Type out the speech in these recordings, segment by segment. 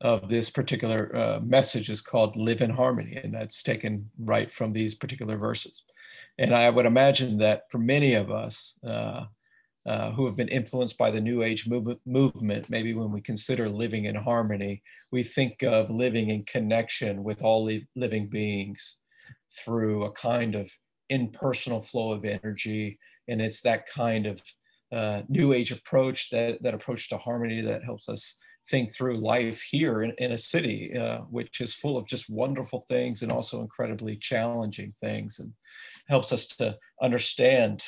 of this particular uh, message is called Live in Harmony, and that's taken right from these particular verses. And I would imagine that for many of us uh, uh, who have been influenced by the New Age move- movement, maybe when we consider living in harmony, we think of living in connection with all li- living beings through a kind of impersonal flow of energy. And it's that kind of uh, New Age approach, that, that approach to harmony that helps us think through life here in, in a city, uh, which is full of just wonderful things and also incredibly challenging things, and helps us to understand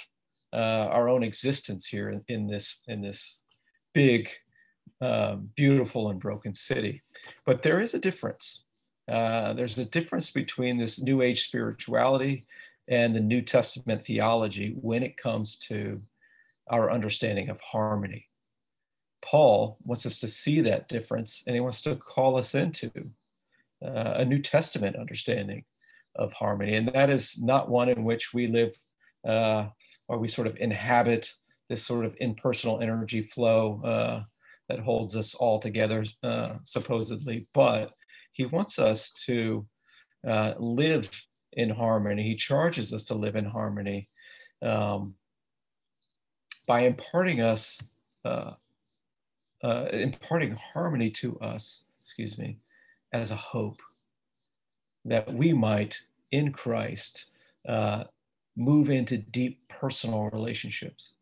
uh, our own existence here in, in, this in this big, um, beautiful, and broken city. But there is a difference. Uh, there's a difference between this New Age spirituality and the New Testament theology when it comes to our understanding of harmony. Paul wants us to see that difference and he wants to call us into uh, a New Testament understanding of harmony. And that is not one in which we live uh, or we sort of inhabit this sort of impersonal energy flow uh, that holds us all together, uh, supposedly. But he wants us to uh, live in harmony. He charges us to live in harmony um, by imparting us uh, uh, imparting harmony to us, excuse me, as a hope that we might in Christ uh, move into deep personal relationships,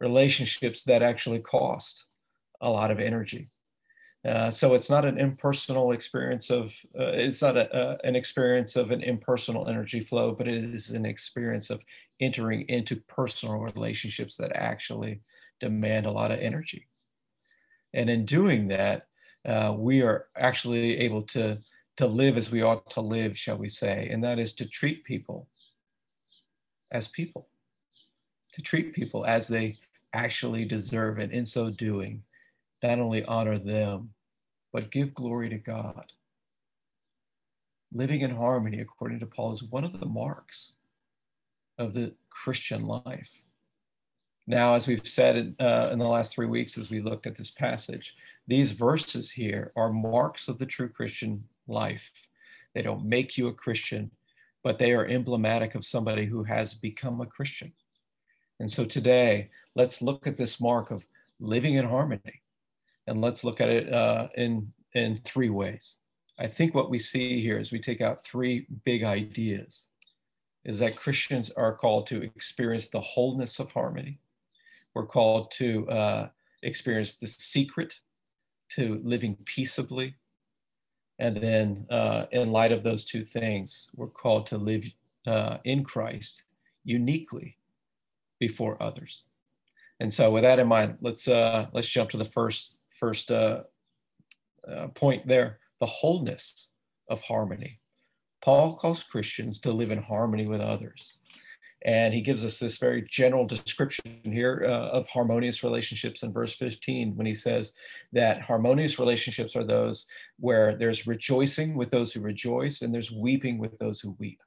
relationships that actually cost a lot of energy. Uh, so it's not an impersonal experience of uh, it's not a, an experience of an impersonal energy flow but it is an experience of entering into personal relationships that actually demand a lot of energy and in doing that, uh, we are actually able to, to live as we ought to live, shall we say, and that is to treat people as people, to treat people as they actually deserve, and in so doing, not only honor them, but give glory to God. Living in harmony, according to Paul, is one of the marks of the Christian life. Now, as we've said uh, in the last three weeks, as we looked at this passage, these verses here are marks of the true Christian life. They don't make you a Christian, but they are emblematic of somebody who has become a Christian. And so today, let's look at this mark of living in harmony. And let's look at it uh, in, in three ways. I think what we see here is we take out three big ideas is that Christians are called to experience the wholeness of harmony we're called to uh, experience the secret to living peaceably. And then, uh, in light of those two things, we're called to live uh, in Christ uniquely before others. And so, with that in mind, let's uh, let's jump to the first first uh, uh, point there: the wholeness of harmony. Paul calls Christians to live in harmony with others. And he gives us this very general description here uh, of harmonious relationships in verse 15 when he says that harmonious relationships are those where there's rejoicing with those who rejoice and there's weeping with those who weep.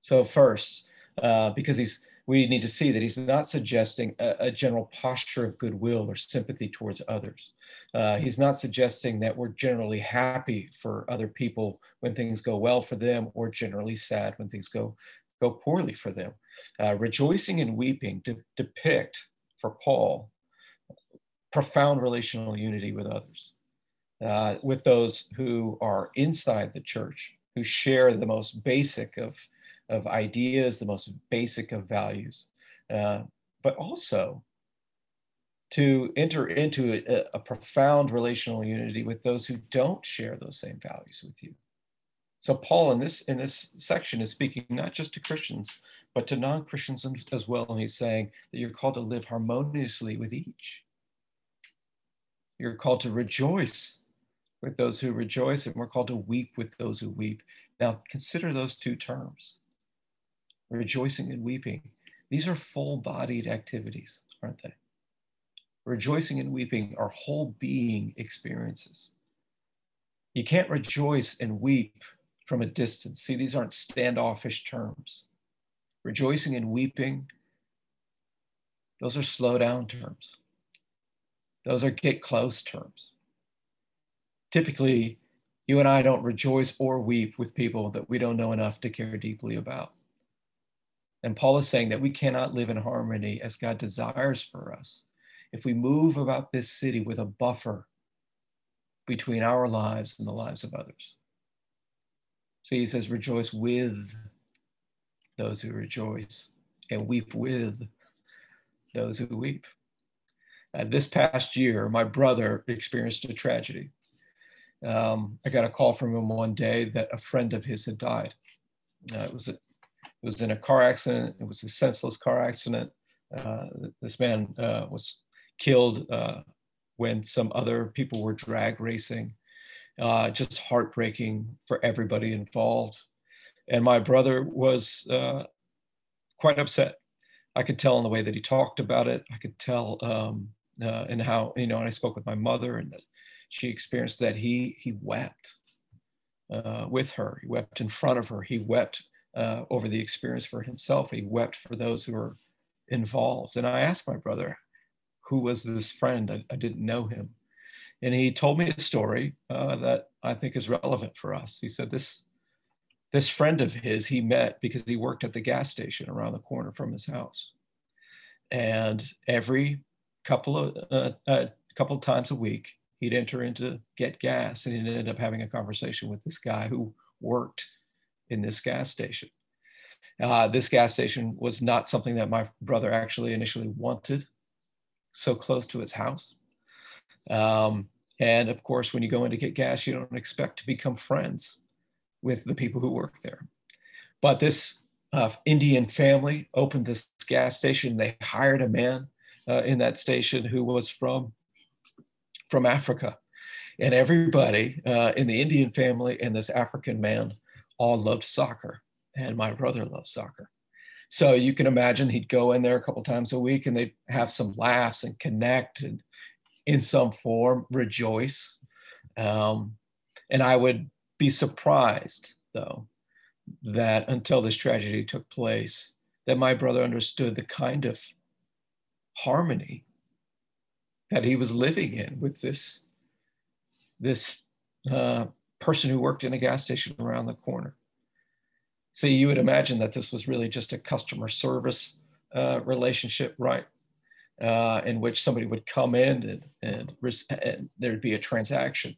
So, first, uh, because he's we need to see that he's not suggesting a, a general posture of goodwill or sympathy towards others. Uh, he's not suggesting that we're generally happy for other people when things go well for them or generally sad when things go go poorly for them. Uh, rejoicing and weeping de- depict for Paul profound relational unity with others, uh, with those who are inside the church, who share the most basic of, of ideas, the most basic of values, uh, but also to enter into a, a profound relational unity with those who don't share those same values with you. So Paul in this in this section is speaking not just to Christians, but to non-Christians as well. And he's saying that you're called to live harmoniously with each. You're called to rejoice with those who rejoice, and we're called to weep with those who weep. Now consider those two terms. Rejoicing and weeping. These are full-bodied activities, aren't they? Rejoicing and weeping are whole being experiences. You can't rejoice and weep from a distance. See, these aren't standoffish terms. Rejoicing and weeping, those are slow down terms. Those are get close terms. Typically, you and I don't rejoice or weep with people that we don't know enough to care deeply about. And Paul is saying that we cannot live in harmony as God desires for us if we move about this city with a buffer between our lives and the lives of others. So he says, rejoice with those who rejoice and weep with those who weep. Uh, this past year, my brother experienced a tragedy. Um, I got a call from him one day that a friend of his had died. Uh, it was a, it was in a car accident. It was a senseless car accident. Uh, this man uh, was killed uh, when some other people were drag racing uh, just heartbreaking for everybody involved. And my brother was uh, quite upset. I could tell in the way that he talked about it. I could tell um, uh, in how you know. And I spoke with my mother, and that she experienced that he he wept uh, with her. He wept in front of her. He wept uh, over the experience for himself. He wept for those who were involved. And I asked my brother, "Who was this friend? I, I didn't know him." And he told me a story uh, that I think is relevant for us. He said this this friend of his he met because he worked at the gas station around the corner from his house, and every couple of uh, uh, couple times a week he'd enter in to get gas, and he'd end up having a conversation with this guy who worked in this gas station. Uh, this gas station was not something that my brother actually initially wanted, so close to his house um, and of course, when you go in to get gas, you don't expect to become friends with the people who work there. But this uh, Indian family opened this gas station. They hired a man uh, in that station who was from from Africa, and everybody uh, in the Indian family and this African man all loved soccer, and my brother loved soccer. So you can imagine he'd go in there a couple times a week, and they'd have some laughs and connect and in some form rejoice. Um, and I would be surprised, though, that until this tragedy took place, that my brother understood the kind of harmony that he was living in with this, this uh, person who worked in a gas station around the corner. See, you would imagine that this was really just a customer service uh, relationship, right? Uh, in which somebody would come in and, and, and there'd be a transaction.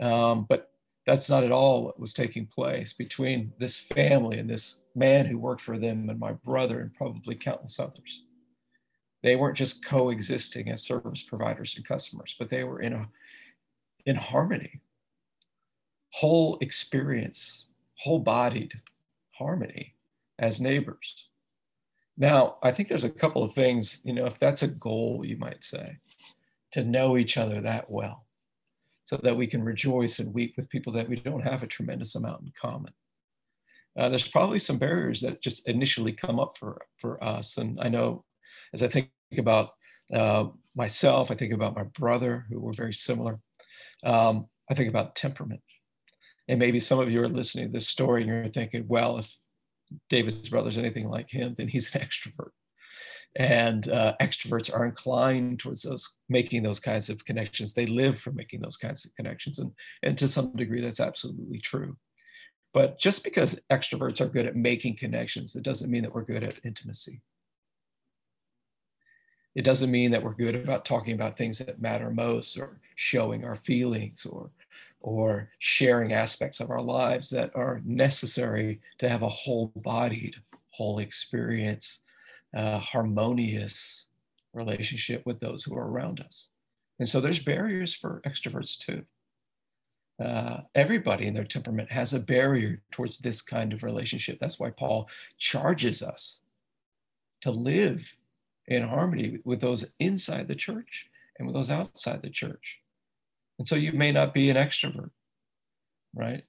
Um, but that's not at all what was taking place between this family and this man who worked for them and my brother and probably countless others. They weren't just coexisting as service providers and customers, but they were in a in harmony, whole experience, whole bodied harmony as neighbors. Now, I think there's a couple of things, you know, if that's a goal, you might say, to know each other that well so that we can rejoice and weep with people that we don't have a tremendous amount in common. uh, there's probably some barriers that just initially come up for for us. And I know, as I think about uh, myself, I think about my brother, who were very similar. Um, I think about temperament. And maybe some of you are listening to this story and you're thinking, well, if David's brother's anything like him, then he's an extrovert. And uh, extroverts are inclined towards those making those kinds of connections. They live for making those kinds of connections. And, and to some degree, that's absolutely true. But just because extroverts are good at making connections, it doesn't mean that we're good at intimacy. It doesn't mean that we're good about talking about things that matter most or showing our feelings or or sharing aspects of our lives that are necessary to have a whole bodied, whole experience, uh, harmonious relationship with those who are around us. And so there's barriers for extroverts too. Uh, everybody in their temperament has a barrier towards this kind of relationship. That's why Paul charges us to live in harmony with those inside the church and with those outside the church. And so you may not be an extrovert, right?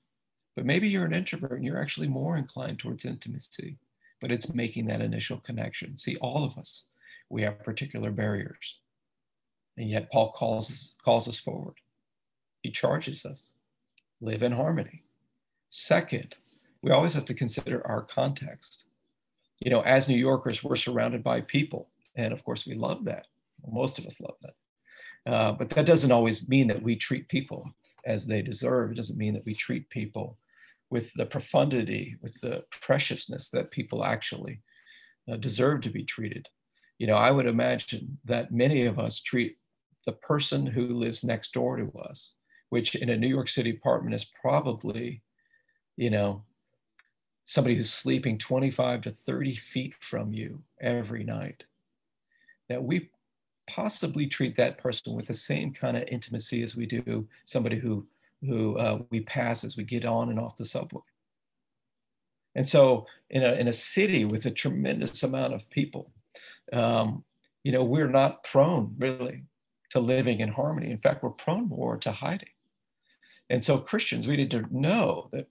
But maybe you're an introvert and you're actually more inclined towards intimacy, but it's making that initial connection. See, all of us, we have particular barriers. And yet Paul calls us, calls us forward. He charges us, live in harmony. Second, we always have to consider our context. You know, as New Yorkers, we're surrounded by people and of course, we love that. Most of us love that. Uh, but that doesn't always mean that we treat people as they deserve. It doesn't mean that we treat people with the profundity, with the preciousness that people actually uh, deserve to be treated. You know, I would imagine that many of us treat the person who lives next door to us, which in a New York City apartment is probably, you know, somebody who's sleeping 25 to 30 feet from you every night that we possibly treat that person with the same kind of intimacy as we do somebody who who uh, we pass as we get on and off the subway. And so, in a in a city with a tremendous amount of people, um, you know, we're not prone really to living in harmony. In fact, we're prone more to hiding. And so, Christians, we need to know that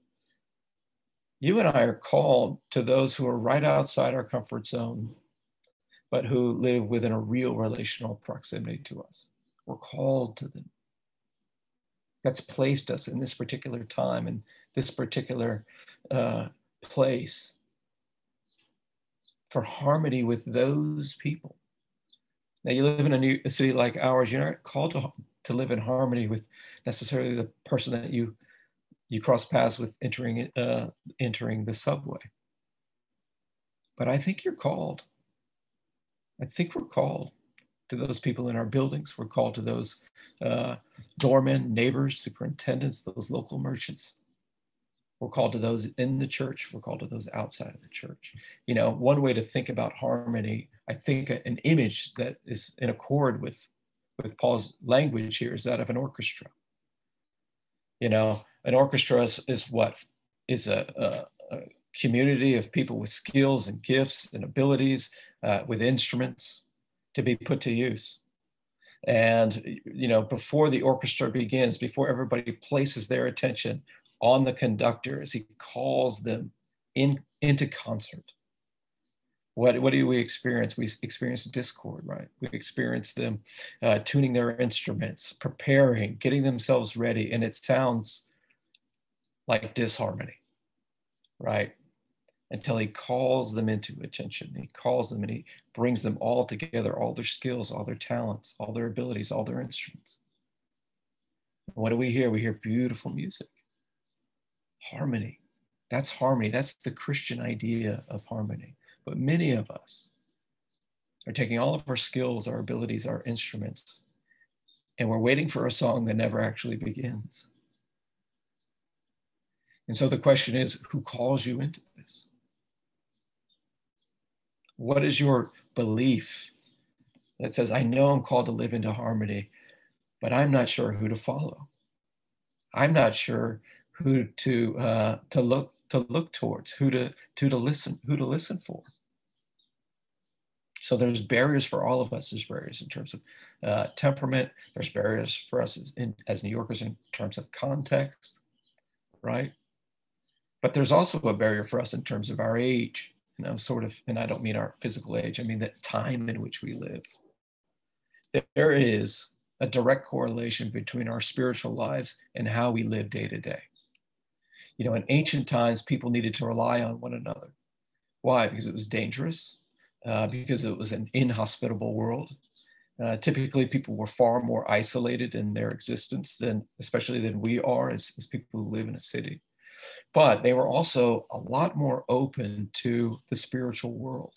you and I are called to those who are right outside our comfort zone but who live within a real relational proximity to us. We're called to them. That's placed us in this particular time and this particular uh, place for harmony with those people. Now, you live in a, new, a city like ours, you're not called to, to live in harmony with necessarily the person that you you cross paths with entering uh, entering the subway. But I think you're called I think we're called to those people in our buildings. We're called to those uh, doormen, neighbors, superintendents, those local merchants. We're called to those in the church. We're called to those outside of the church. You know, one way to think about harmony, I think an image that is in accord with, with Paul's language here is that of an orchestra. You know, an orchestra is, is what? Is a, a, a community of people with skills and gifts and abilities uh, with instruments to be put to use. And, you know, before the orchestra begins, before everybody places their attention on the conductor as he calls them in, into concert, what, what do we experience? We experience discord, right? We experience them uh, tuning their instruments, preparing, getting themselves ready, and it sounds like disharmony, right? Until he calls them into attention. He calls them and he brings them all together, all their skills, all their talents, all their abilities, all their instruments. What do we hear? We hear beautiful music, harmony. That's harmony. That's the Christian idea of harmony. But many of us are taking all of our skills, our abilities, our instruments, and we're waiting for a song that never actually begins. And so the question is who calls you into? What is your belief that says, I know I'm called to live into harmony, but I'm not sure who to follow? I'm not sure who to uh, to look to look towards, who to to listen, who to listen for. So there's barriers for all of us. There's barriers in terms of uh, temperament. There's barriers for us as, in, as New Yorkers in terms of context, right? But there's also a barrier for us in terms of our age, you know, sort of, and I don't mean our physical age, I mean the time in which we live. There is a direct correlation between our spiritual lives and how we live day to day. You know, in ancient times, people needed to rely on one another. Why? Because it was dangerous, uh, because it was an inhospitable world. Uh, typically, people were far more isolated in their existence than, especially than we are as, as people who live in a city. But they were also a lot more open to the spiritual world.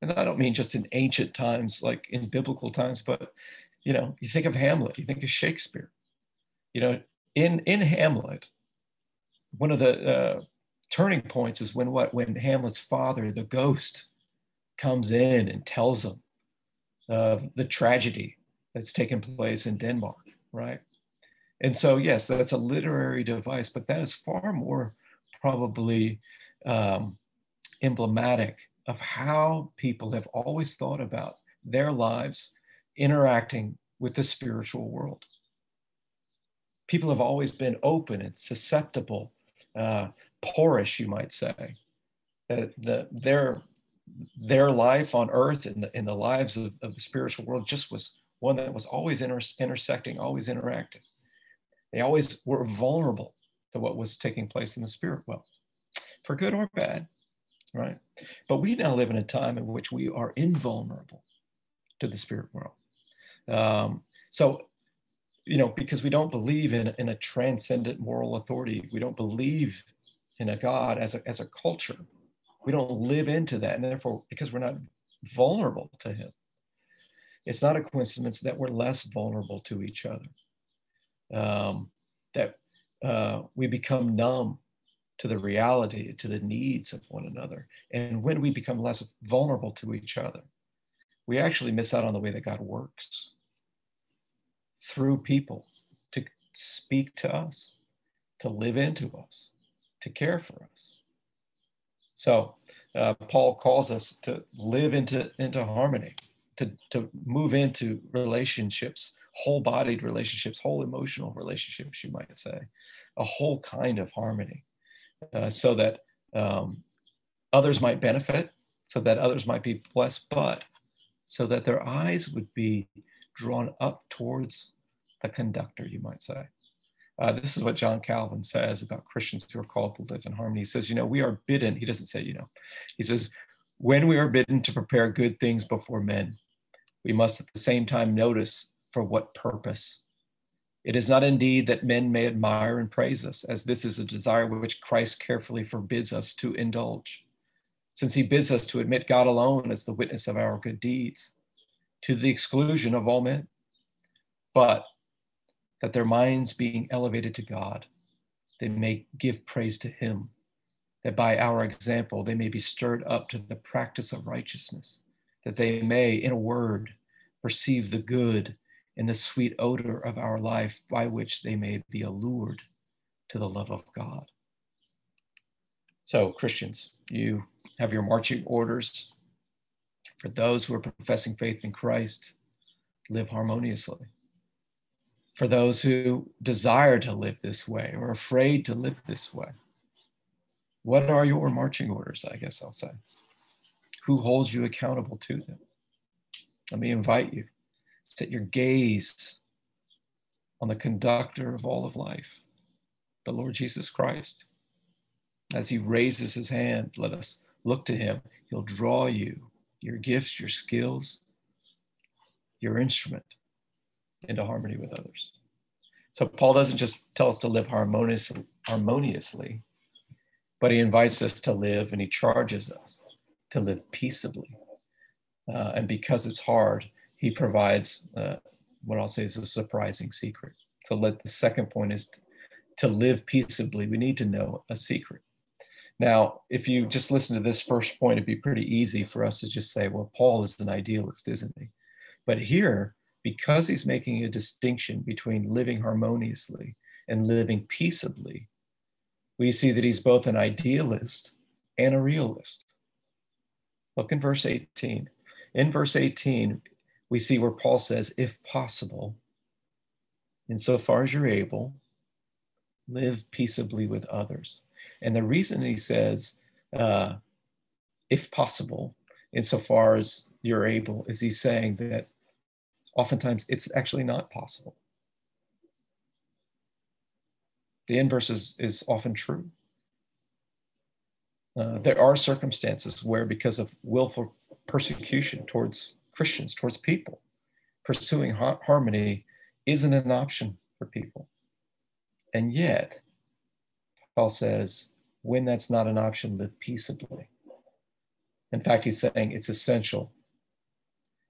And I don't mean just in ancient times, like in biblical times, but you know, you think of Hamlet, you think of Shakespeare. You know, in in Hamlet, one of the uh, turning points is when what when Hamlet's father, the ghost, comes in and tells him of the tragedy that's taken place in Denmark, right? And so, yes, that's a literary device, but that is far more probably um, emblematic of how people have always thought about their lives interacting with the spiritual world. People have always been open and susceptible, uh, porous, you might say. That the, their their life on earth and the, in the lives of, of the spiritual world just was one that was always inter- intersecting, always interacting. They always were vulnerable to what was taking place in the spirit world, for good or bad, right? But we now live in a time in which we are invulnerable to the spirit world. Um, so, you know, because we don't believe in, in a transcendent moral authority, we don't believe in a God as a, as a culture we don't live into that. And therefore, because we're not vulnerable to Him, it's not a coincidence that we're less vulnerable to each other, um, that uh, we become numb to the reality, to the needs of one another. And when we become less vulnerable to each other, we actually miss out on the way that God works through people to speak to us, to live into us, to care for us. So uh, Paul calls us to live into, into harmony, to, to move into relationships, whole bodied relationships, whole emotional relationships, you might say, a whole kind of harmony, uh, so that um, others might benefit, so that others might be blessed, but so that their eyes would be drawn up towards the conductor, you might say. Uh, this is what John Calvin says about Christians who are called to live in harmony. He says, you know, we are bidden, he doesn't say, you know, he says, when we are bidden to prepare good things before men, we must at the same time notice for what purpose. It is not indeed that men may admire and praise us, as this is a desire which Christ carefully forbids us to indulge, since he bids us to admit God alone as the witness of our good deeds, to the exclusion of all men. But that their minds being elevated to God, they may give praise to Him, that by our example they may be stirred up to the practice of righteousness, that they may, in a word, perceive the good and the sweet odor of our life by which they may be allured to the love of God. So, Christians, you have your marching orders. For those who are professing faith in Christ, live harmoniously for those who desire to live this way or afraid to live this way. What are your marching orders? I guess I'll say. Who holds you accountable to them? Let me invite you. Set your gaze on the conductor of all of life, the Lord Jesus Christ. As he raises his hand, let us look to him. He'll draw you, your gifts, your skills, your instrument into harmony with others. So Paul doesn't just tell us to live harmoniously, harmoniously, but he invites us to live and he charges us to live peaceably. Uh, and because it's hard, he provides uh, what I'll say is a surprising secret. So let the second point is to live peaceably. We need to know a secret. Now, if you just listen to this first point, it'd be pretty easy for us to just say, well, Paul is an idealist, isn't he? But here, because he's making a distinction between living harmoniously and living peaceably, we see that he's both an idealist and a realist. Look in verse 18. In verse 18, we see where Paul says, if possible, insofar as you're able, live peaceably with others. And the reason he says, uh, if possible, insofar as you're able, is he's saying that oftentimes it's actually not possible. The inverse is, is often true. Uh, there are circumstances where, because of willful persecution towards Christians, towards people, pursuing ha- harmony isn't an option for people. And yet, Paul says, when that's not an option, live peaceably. In fact, he's saying it's essential.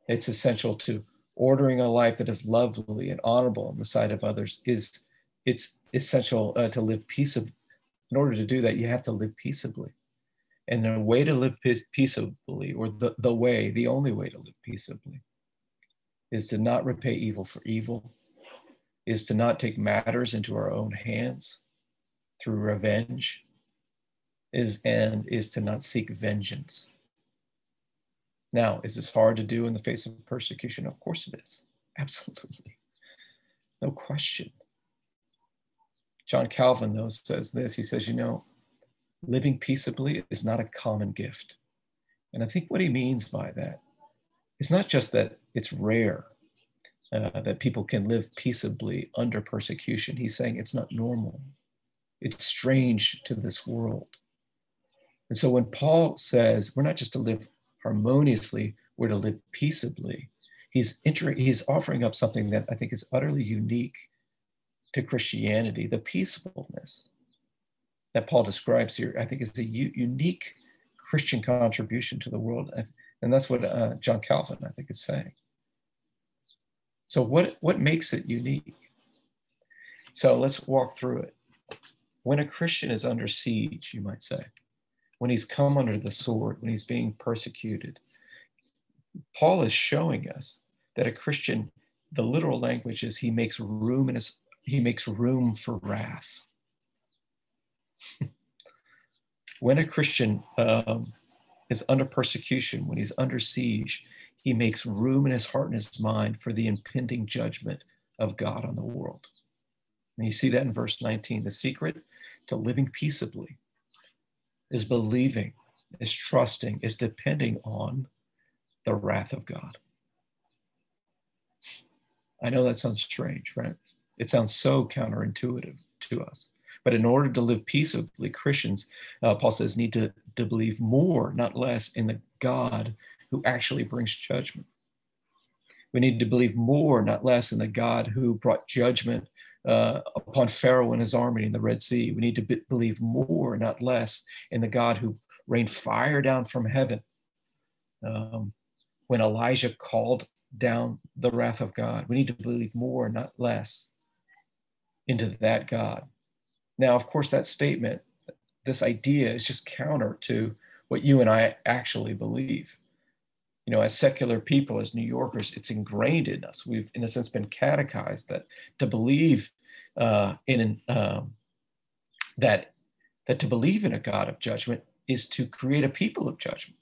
It's essential to ordering a life that is lovely and honorable in the sight of others is it's essential uh, to live peaceably. In order to do that, you have to live peaceably. And the way to live peaceably, or the, the way, the only way to live peaceably, is to not repay evil for evil, is to not take matters into our own hands through revenge, is and is to not seek vengeance. Now, is this hard to do in the face of persecution? Of course it is. Absolutely. No question. John Calvin, though, says this. He says, you know, living peaceably is not a common gift. And I think what he means by that is not just that it's rare uh, that people can live peaceably under persecution. He's saying it's not normal, it's strange to this world. And so when Paul says we're not just to live harmoniously, we're to live peaceably, he's, inter- he's offering up something that I think is utterly unique to Christianity the peaceableness that Paul describes here, I think is a u- unique Christian contribution to the world. And that's what uh, John Calvin, I think, is saying. So, what, what makes it unique? So, let's walk through it. When a Christian is under siege, you might say, when he's come under the sword, when he's being persecuted, Paul is showing us that a Christian, the literal language is he makes room in his he makes room for wrath. When a Christian um, is under persecution, when he's under siege, he makes room in his heart and his mind for the impending judgment of God on the world. And you see that in verse 19. The secret to living peaceably is believing, is trusting, is depending on the wrath of God. I know that sounds strange, right? It sounds so counterintuitive to us. But in order to live peaceably, Christians, uh, Paul says, need to, to believe more, not less, in the God who actually brings judgment. We need to believe more, not less, in the God who brought judgment uh, upon Pharaoh and his army in the Red Sea. We need to be- believe more, not less, in the God who rained fire down from heaven um, when Elijah called down the wrath of God. We need to believe more, not less, into that God. Now, of course, that statement, this idea is just counter to what you and I actually believe. You know, as secular people, as New Yorkers, it's ingrained in us. We've, in a sense, been catechized that to believe uh, in um, that that to believe in a God of judgment is to create a people of judgment.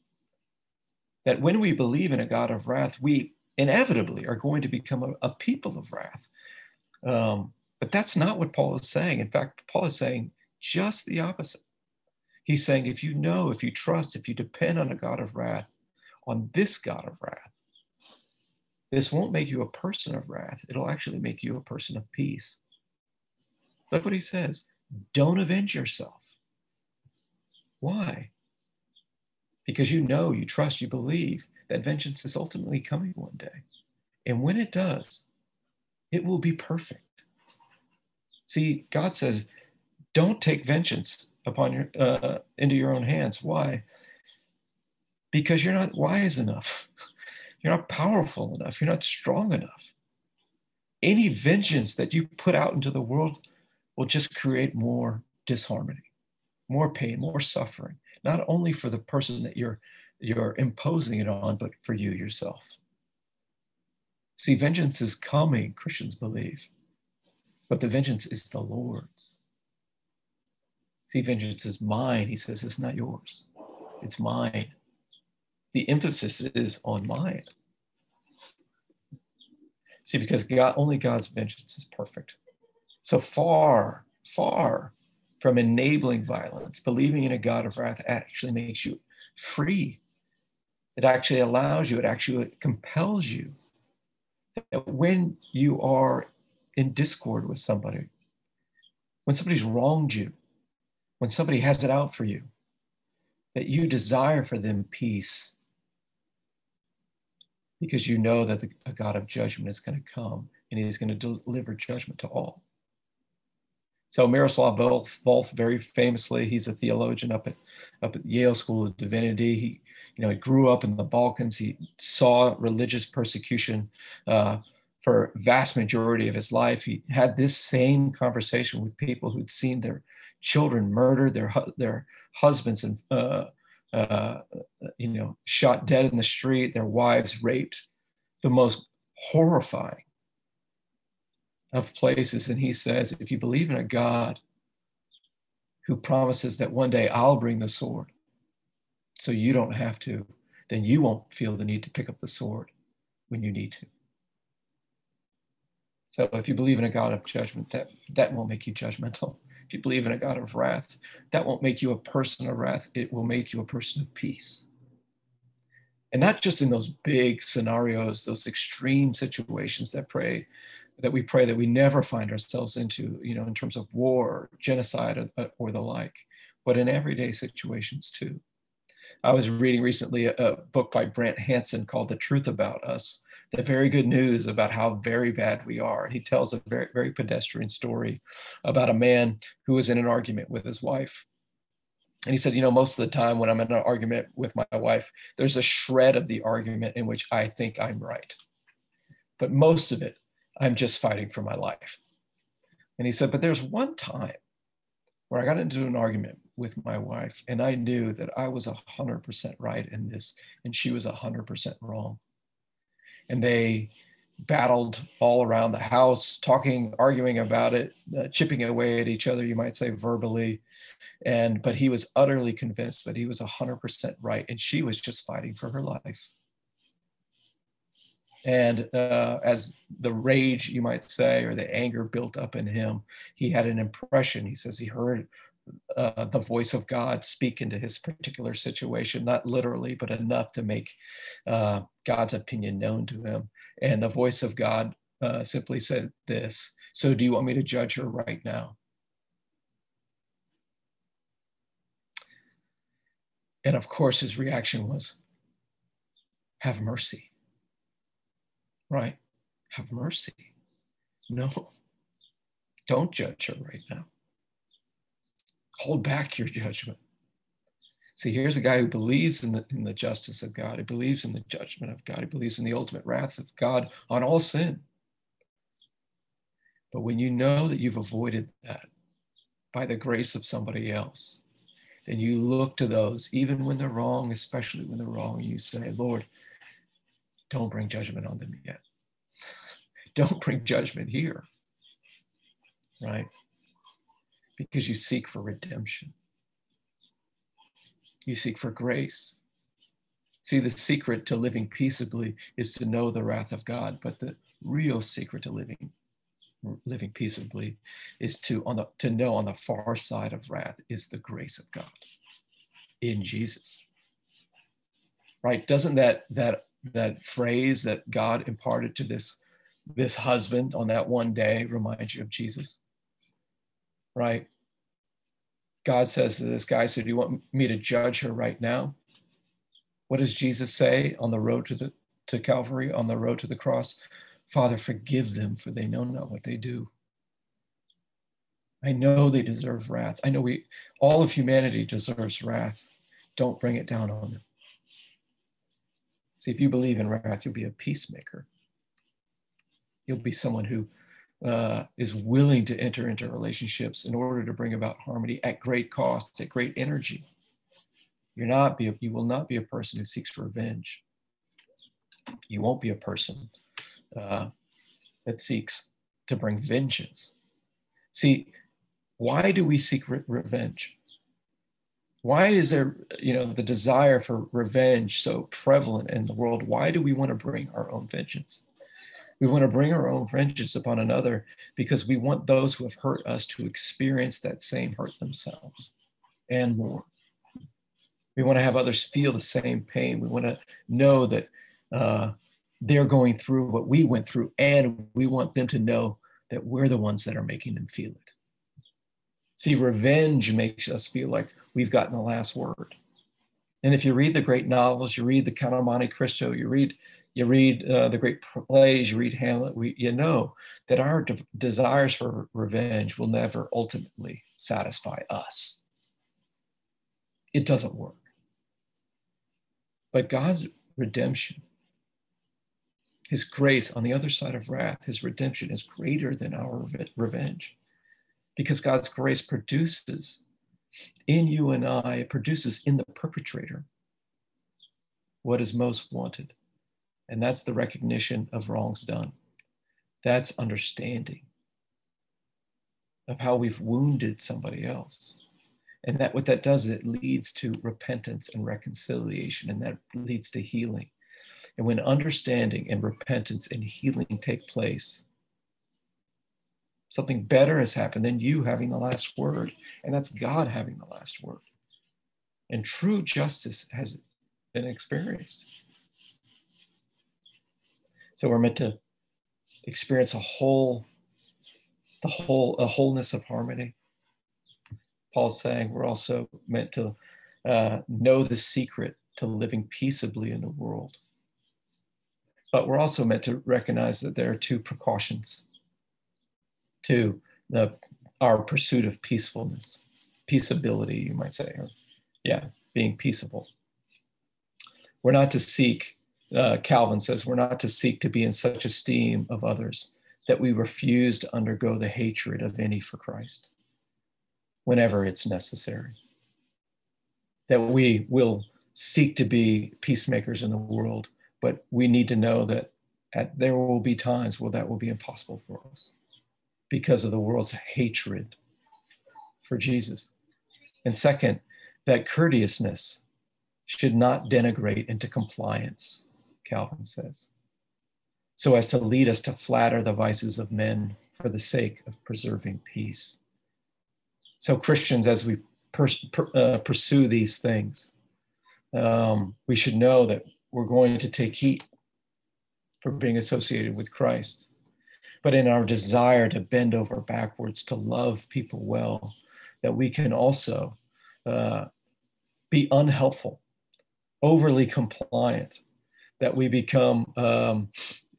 That when we believe in a God of wrath, we inevitably are going to become a, a people of wrath. Um, but that's not what Paul is saying. In fact, Paul is saying just the opposite. He's saying if you know, if you trust, if you depend on a God of wrath, on this God of wrath, this won't make you a person of wrath. It'll actually make you a person of peace. Look what he says don't avenge yourself. Why? Because you know, you trust, you believe that vengeance is ultimately coming one day. And when it does, it will be perfect. See, God says, don't take vengeance upon your uh, into your own hands. Why? Because you're not wise enough. You're not powerful enough. You're not strong enough. Any vengeance that you put out into the world will just create more disharmony, more pain, more suffering, not only for the person that you're you're imposing it on, but for you yourself. See, vengeance is coming, Christians believe. But the vengeance is the Lord's. See, vengeance is mine. He says it's not yours, it's mine. The emphasis is on mine. See, because God, only God's vengeance is perfect. So far, far from enabling violence. Believing in a God of wrath actually makes you free. It actually allows you, it actually compels you that when you are in discord with somebody, when somebody's wronged you, when somebody has it out for you, that you desire for them peace because you know that the, a God of judgment is going to come and he's going to deliver judgment to all. So Miroslav Volf, Volf, very famously, he's a theologian up at up at Yale School of Divinity. He, you know, he grew up in the Balkans. He saw religious persecution uh, for vast majority of his life. He had this same conversation with people who'd seen their children murdered, their their husbands and uh, uh, you know shot dead in the street, their wives raped. The most horrifying of places. And he says, if you believe in a God who promises that one day I'll bring the sword, so you don't have to, then you won't feel the need to pick up the sword when you need to. So if you believe in a God of judgment, that, that won't make you judgmental. If you believe in a God of wrath, that won't make you a person of wrath. It will make you a person of peace. And not just in those big scenarios, those extreme situations that pray that we pray that we never find ourselves into, you know, in terms of war, genocide, or, or the like, but in everyday situations too. I was reading recently a, a, book by Brant Hansen called The Truth About Us, the very good news about how very bad we are. He tells a very, very pedestrian story about a man who was in an argument with his wife. And he said, you know, most of the time when I'm in an argument with my wife, there's a shred of the argument in which I think I'm right. But most of it, I'm just fighting for my life. And he said, But there's one time where I got into an argument with my wife, and I knew that I was 100% right in this, and she was 100% wrong. And they battled all around the house, talking, arguing about it, uh, chipping away at each other, you might say verbally. And but he was utterly convinced that he was 100% right, and she was just fighting for her life. And uh, as the rage, you might say, or the anger built up in him, he had an impression. He says he heard uh, the voice of God speak into his particular situation, not literally, but enough to make uh, God's opinion known to him. And the voice of God uh, simply said this So, do you want me to judge her right now? And of course, his reaction was, Have mercy right? Have mercy. No, don't judge her right now. Hold back your judgment. See, here's a guy who believes in the, in the justice of God. He believes in the judgment of God. He believes in the ultimate wrath of God on all sin. But when you know that you've avoided that by the grace of somebody else, then you look to those, even when they're wrong, especially when they're wrong, you say, Lord, don't bring judgment on them yet. Don't bring judgment here, right? Because you seek for redemption, you seek for grace. See, the secret to living peaceably is to know the wrath of God, but the real secret to living living peaceably is to on the to know on the far side of wrath is the grace of God in Jesus. Right? Doesn't that that that phrase that God imparted to this, this husband on that one day remind you of Jesus? Right? God says to this guy, So do you want me to judge her right now? What does Jesus say on the road to the to Calvary, on the road to the cross? Father, forgive them, for they know not what they do. I know they deserve wrath. I know we all of humanity deserves wrath. Don't bring it down on them. See, if you believe in wrath, you'll be a peacemaker. You'll be someone who uh, is willing to enter into relationships in order to bring about harmony at great cost, at great energy. You're not be, you will not be a person who seeks revenge. You won't be a person uh, that seeks to bring vengeance. See, why do we seek re- revenge? why is there you know the desire for revenge so prevalent in the world why do we want to bring our own vengeance We want to bring our own vengeance upon another because we want those who have hurt us to experience that same hurt themselves and more. We want to have others feel the same pain. We want to know that uh, they're going through what we went through, and we want them to know that we're the ones that are making them feel it. See, revenge makes us feel like we've gotten the last word. And if you read the great novels, you read the Count of Monte Cristo, you read you read uh, the great plays, you read Hamlet, we, you know that our de- desires for revenge will never ultimately satisfy us. It doesn't work. But God's redemption, His grace on the other side of wrath, His redemption is greater than our revenge because God's grace produces in you and I, it produces in the perpetrator what is most wanted. And that's the recognition of wrongs done. That's understanding of how we've wounded somebody else. And that what that does, is it leads to repentance and reconciliation, and that leads to healing. And when understanding and repentance and healing take place, something better has happened than you having the last word, and that's God having the last word. And true justice has been experienced. So we're meant to experience a whole, the whole, a wholeness of harmony. Paul's saying we're also meant to uh, know the secret to living peaceably in the world. But we're also meant to recognize that there are two precautions to the, our pursuit of peacefulness, peaceability, you might say, or yeah, being peaceable. We're not to seek uh, Calvin says, we're not to seek to be in such esteem of others that we refuse to undergo the hatred of any for Christ whenever it's necessary. That we will seek to be peacemakers in the world, but we need to know that at, there will be times where that will be impossible for us because of the world's hatred for Jesus. And second, that courteousness should not denigrate into compliance Calvin says, so as to lead us to flatter the vices of men for the sake of preserving peace. So, Christians, as we per- uh, pursue these things, um, we should know that we're going to take heat for being associated with Christ. But in our desire to bend over backwards to love people well, that we can also uh, be unhelpful, overly compliant, that we become um,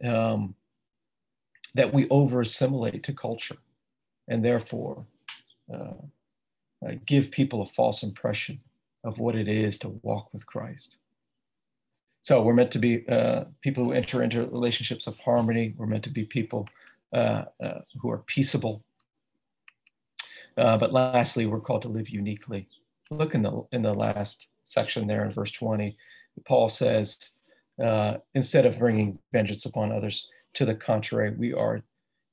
um, that we over assimilate to culture and therefore uh, uh, give people a false impression of what it is to walk with Christ. So we're meant to be uh, people who enter into relationships of harmony. We're meant to be people uh, uh, who are peaceable. Uh, but lastly, we're called to live uniquely. Look in the in the last section there in verse 20. Paul says, uh, instead of bringing vengeance upon others. To the contrary, we are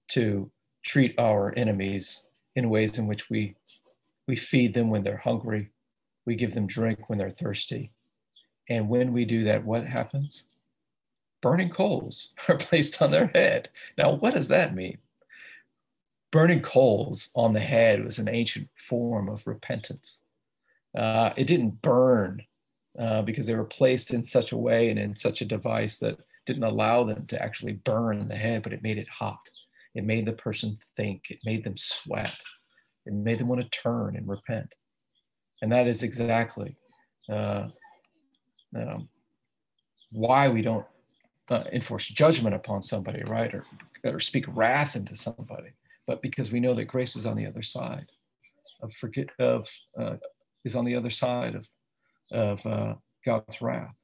to treat our enemies in ways in which we, we feed them when they're hungry, we give them drink when they're thirsty. And when we do that, what happens? Burning coals are placed on their head. Now, what does that mean? Burning coals on the head was an ancient form of repentance. Uh, it didn't burn uh, because they were placed in such a way and in such a device that didn't allow them to actually burn the head, but it made it hot. It made the person think, it made them sweat, it made them want to turn and repent. And that is exactly uh, um, why we don't uh, enforce judgment upon somebody, right? Or, or speak wrath into somebody, but because we know that grace is on the other side of forget of uh, is on the other side of of uh, God's wrath.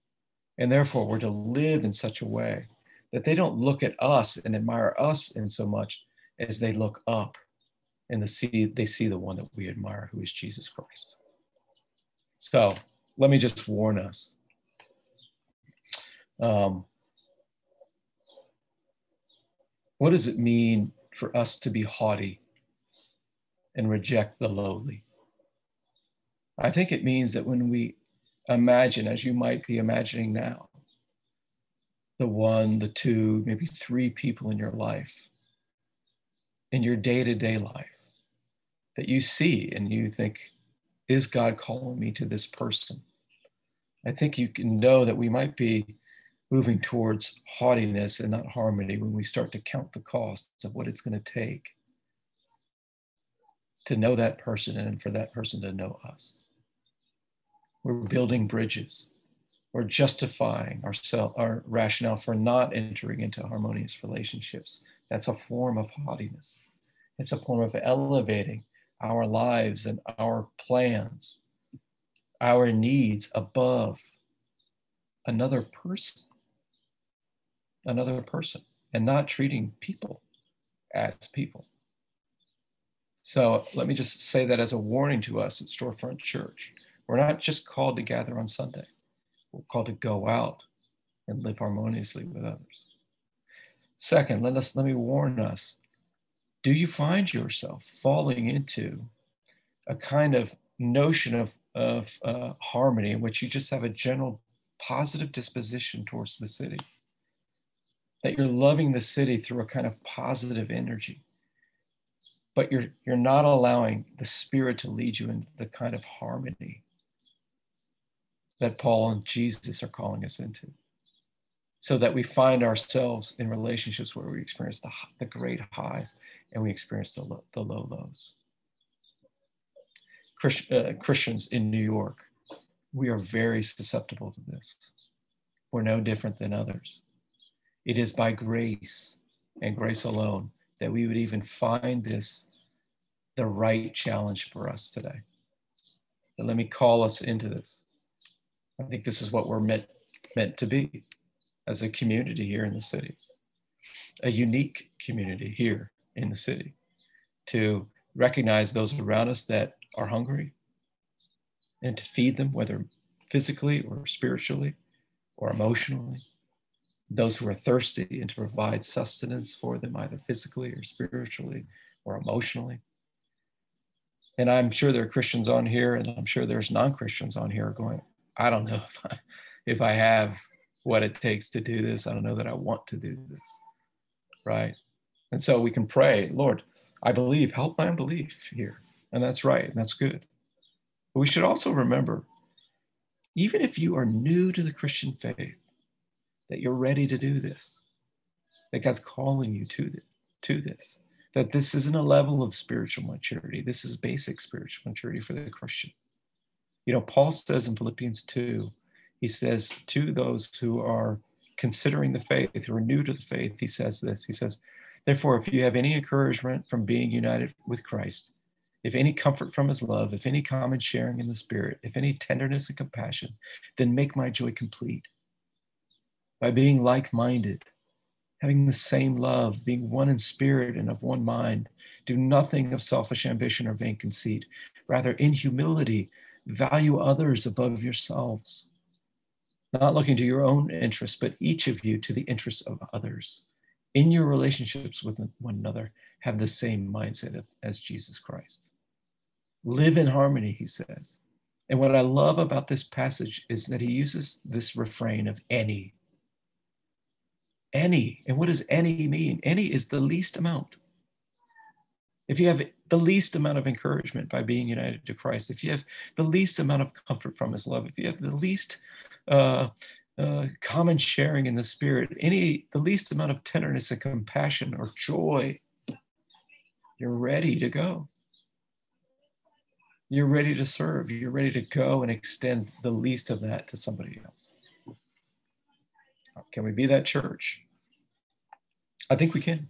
And therefore, we're to live in such a way that they don't look at us and admire us in so much as they look up and they see, they see the one that we admire, who is Jesus Christ. So let me just warn us. Um, what does it mean for us to be haughty and reject the lowly? I think it means that when we imagine, as you might be imagining now, the one, the two, maybe three people in your life, in your day to day life, that you see and you think, is God calling me to this person? I think you can know that we might be moving towards haughtiness and not harmony when we start to count the costs of what it's going to take to know that person and for that person to know us. We're building bridges. We're justifying our rationale for not entering into harmonious relationships. That's a form of haughtiness. It's a form of elevating our lives and our plans, our needs above another person, another person, and not treating people as people. So let me just say that as a warning to us at Storefront Church. We're not just called to gather on Sunday, we're called to go out and live harmoniously with others. Second, let us let me warn us. Do you find yourself falling into a kind of notion of, of uh, harmony in which you just have a general positive disposition towards the city? That you're loving the city through a kind of positive energy but you're you're not allowing the spirit to lead you into the kind of harmony that Paul and Jesus are calling us into. So that we find ourselves in relationships where we experience the, the great highs and we experience the low, the low lows. Christ, uh, Christians in New York, we are very susceptible to this. We're no different than others. It is by grace and grace alone that we would even find this the right challenge for us today. Let me call us into this. I think this is what we're meant, meant to be as a community here in the city, a unique community here in the city, to recognize those around us that are hungry and to feed them, whether physically or spiritually or emotionally, those who are thirsty and to provide sustenance for them, either physically or spiritually or emotionally. And I'm sure there are Christians on here, and I'm sure there's non Christians on here going, I don't know if I, if I have what it takes to do this. I don't know that I want to do this. Right. And so we can pray, Lord, I believe, help my unbelief here. And that's right. And that's good. But we should also remember, even if you are new to the Christian faith, that you're ready to do this, that God's calling you to, the, to this, that this isn't a level of spiritual maturity. This is basic spiritual maturity for the Christian. You know, Paul says in Philippians 2, he says to those who are considering the faith, who are new to the faith, he says this. He says, Therefore, if you have any encouragement from being united with Christ, if any comfort from his love, if any common sharing in the Spirit, if any tenderness and compassion, then make my joy complete by being like minded, having the same love, being one in spirit and of one mind. Do nothing of selfish ambition or vain conceit. Rather, in humility, value others above yourselves, not looking to your own interests, but each of you to the interests of others. In your relationships with one another, have the same mindset as Jesus Christ. Live in harmony, he says. And what I love about this passage is that he uses this refrain of any. Any. And what does any mean? Any is the least amount if you have the least amount of encouragement by being united to Christ, if you have the least amount of comfort from his love, if you have the least uh, uh, common sharing in the spirit, any the least amount of tenderness and compassion or joy, you're ready to go. You're ready to serve. You're ready to go and extend the least of that to somebody else. Can we be that church? I think we can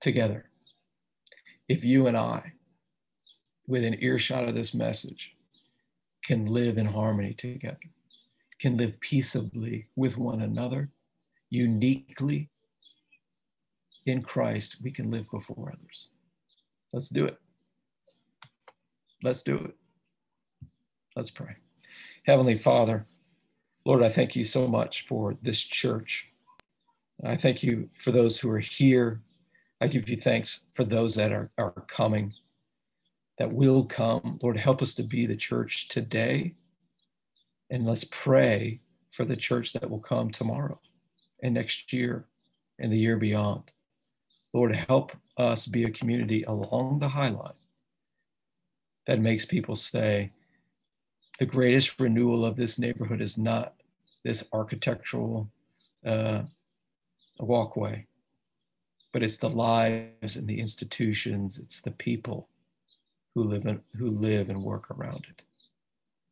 together if you and I, within earshot of this message, can live in harmony together, can live peaceably with one another, uniquely in Christ, we can live before others. Let's do it. Let's do it. Let's pray. Heavenly Father, Lord, I thank you so much for this church. I thank you for those who are here I give you thanks for those that are, are coming, that will come. Lord, help us to be the church today. And let's pray for the church that will come tomorrow. and next year and the year beyond. Lord, help us be a community along the High Line that makes people say, the greatest renewal of this neighborhood is not this architectural uh, walkway, but it's the lives and the institutions, it's the people who live, and, who live and work around it.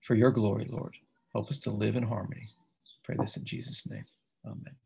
For your glory, Lord, help us to live in harmony. Pray this in Jesus' name. Amen.